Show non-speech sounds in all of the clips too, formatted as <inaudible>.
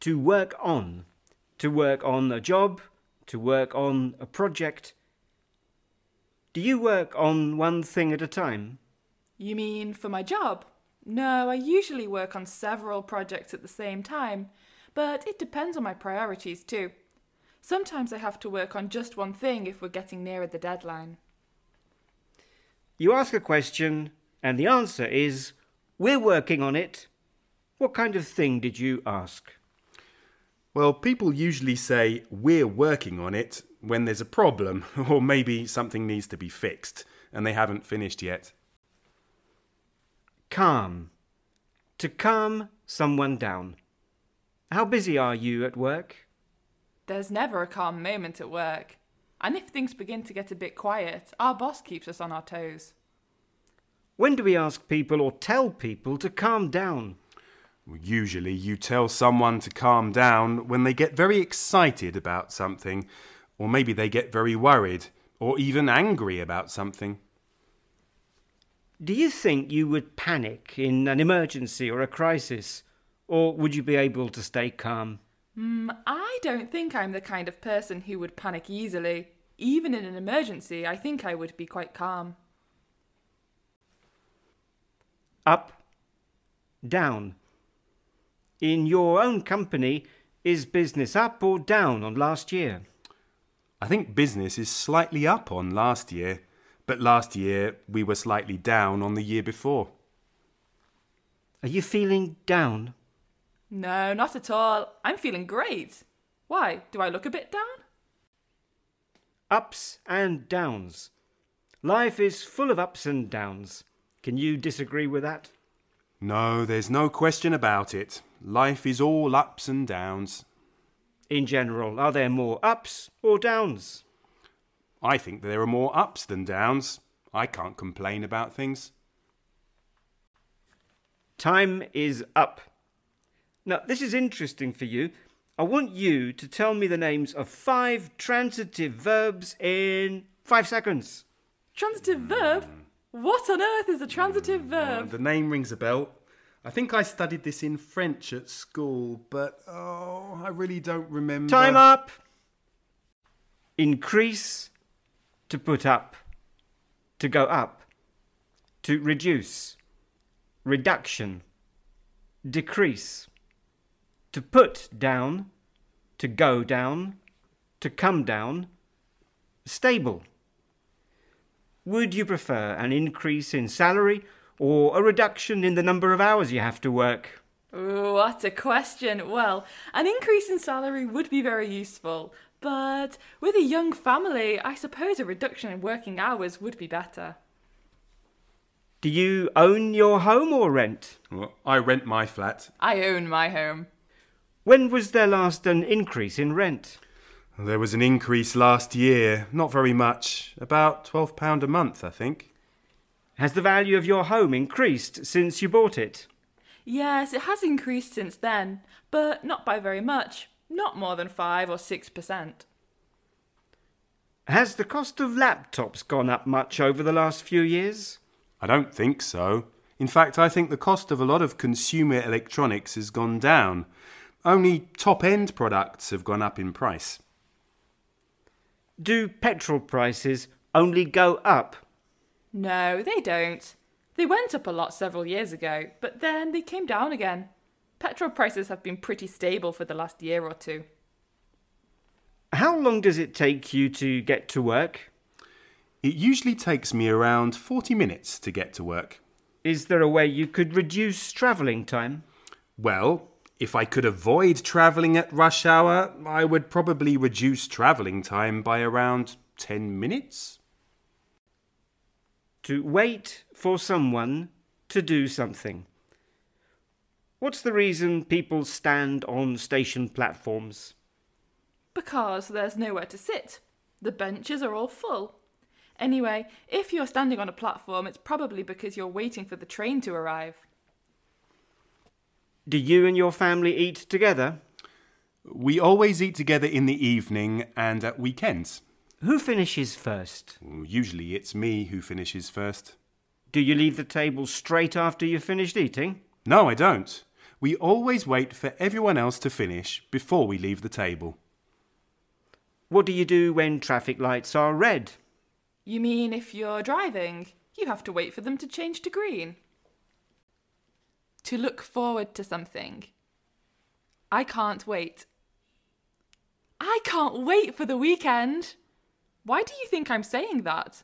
to work on. To work on a job, to work on a project. Do you work on one thing at a time? You mean for my job? No, I usually work on several projects at the same time, but it depends on my priorities too. Sometimes I have to work on just one thing if we're getting nearer the deadline. You ask a question, and the answer is, We're working on it. What kind of thing did you ask? Well, people usually say, We're working on it when there's a problem, <laughs> or maybe something needs to be fixed, and they haven't finished yet. Calm. To calm someone down. How busy are you at work? There's never a calm moment at work. And if things begin to get a bit quiet, our boss keeps us on our toes. When do we ask people or tell people to calm down? Usually, you tell someone to calm down when they get very excited about something, or maybe they get very worried, or even angry about something. Do you think you would panic in an emergency or a crisis? Or would you be able to stay calm? Mm, I don't think I'm the kind of person who would panic easily. Even in an emergency, I think I would be quite calm. Up, down. In your own company, is business up or down on last year? I think business is slightly up on last year, but last year we were slightly down on the year before. Are you feeling down? No, not at all. I'm feeling great. Why? Do I look a bit down? Ups and downs. Life is full of ups and downs. Can you disagree with that? No, there's no question about it. Life is all ups and downs. In general, are there more ups or downs? I think there are more ups than downs. I can't complain about things. Time is up. Now, this is interesting for you. I want you to tell me the names of five transitive verbs in five seconds. Transitive verb? What on earth is a transitive Uh, verb? the name rings a bell. I think I studied this in French at school, but oh, I really don't remember. Time up! Increase, to put up, to go up, to reduce, reduction, decrease, to put down, to go down, to come down, stable. Would you prefer an increase in salary or a reduction in the number of hours you have to work? Ooh, what a question. Well, an increase in salary would be very useful, but with a young family, I suppose a reduction in working hours would be better. Do you own your home or rent? Well, I rent my flat. I own my home. When was there last an increase in rent? There was an increase last year, not very much, about £12 a month, I think. Has the value of your home increased since you bought it? Yes, it has increased since then, but not by very much. Not more than 5 or 6%. Has the cost of laptops gone up much over the last few years? I don't think so. In fact, I think the cost of a lot of consumer electronics has gone down. Only top end products have gone up in price. Do petrol prices only go up? No, they don't. They went up a lot several years ago, but then they came down again. Petrol prices have been pretty stable for the last year or two. How long does it take you to get to work? It usually takes me around 40 minutes to get to work. Is there a way you could reduce travelling time? Well, if I could avoid travelling at rush hour, I would probably reduce travelling time by around 10 minutes. To wait for someone to do something. What's the reason people stand on station platforms? Because there's nowhere to sit. The benches are all full. Anyway, if you're standing on a platform, it's probably because you're waiting for the train to arrive. Do you and your family eat together? We always eat together in the evening and at weekends. Who finishes first? Usually it's me who finishes first. Do you leave the table straight after you've finished eating? No, I don't. We always wait for everyone else to finish before we leave the table. What do you do when traffic lights are red? You mean if you're driving, you have to wait for them to change to green? To look forward to something. I can't wait. I can't wait for the weekend. Why do you think I'm saying that?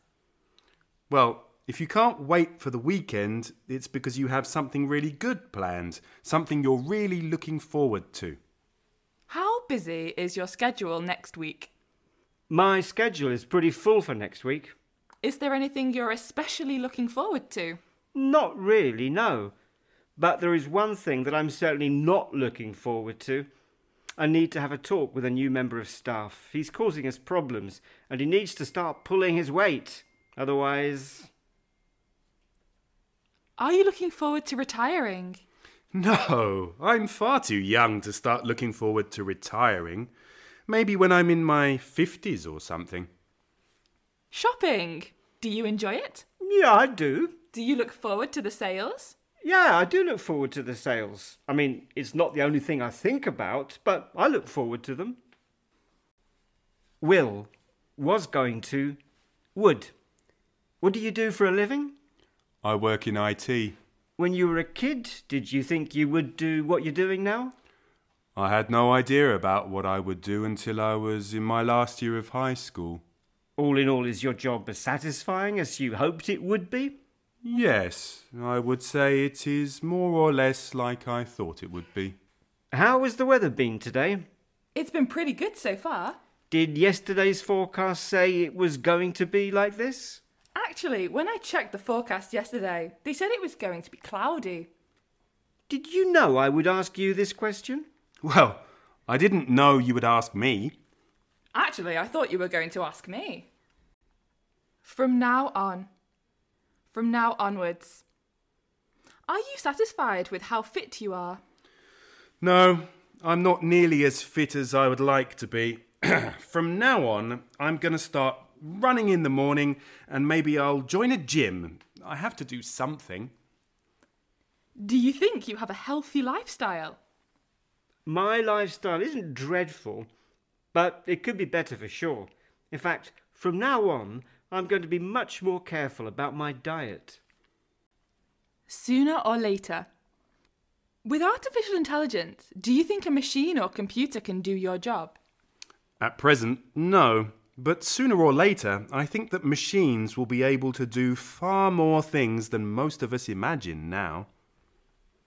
Well, if you can't wait for the weekend, it's because you have something really good planned, something you're really looking forward to. How busy is your schedule next week? My schedule is pretty full for next week. Is there anything you're especially looking forward to? Not really, no. But there is one thing that I'm certainly not looking forward to. I need to have a talk with a new member of staff. He's causing us problems, and he needs to start pulling his weight. Otherwise. Are you looking forward to retiring? No, I'm far too young to start looking forward to retiring. Maybe when I'm in my 50s or something. Shopping. Do you enjoy it? Yeah, I do. Do you look forward to the sales? Yeah, I do look forward to the sales. I mean, it's not the only thing I think about, but I look forward to them. Will was going to would. What do you do for a living? I work in IT. When you were a kid, did you think you would do what you're doing now? I had no idea about what I would do until I was in my last year of high school. All in all, is your job as satisfying as you hoped it would be? Yes, I would say it is more or less like I thought it would be. How has the weather been today? It's been pretty good so far. Did yesterday's forecast say it was going to be like this? Actually, when I checked the forecast yesterday, they said it was going to be cloudy. Did you know I would ask you this question? Well, I didn't know you would ask me. Actually, I thought you were going to ask me. From now on. From now onwards. Are you satisfied with how fit you are? No, I'm not nearly as fit as I would like to be. <clears throat> From now on, I'm going to start running in the morning and maybe I'll join a gym. I have to do something. Do you think you have a healthy lifestyle? My lifestyle isn't dreadful, but it could be better for sure. In fact, from now on, I'm going to be much more careful about my diet. Sooner or later. With artificial intelligence, do you think a machine or computer can do your job? At present, no. But sooner or later, I think that machines will be able to do far more things than most of us imagine now.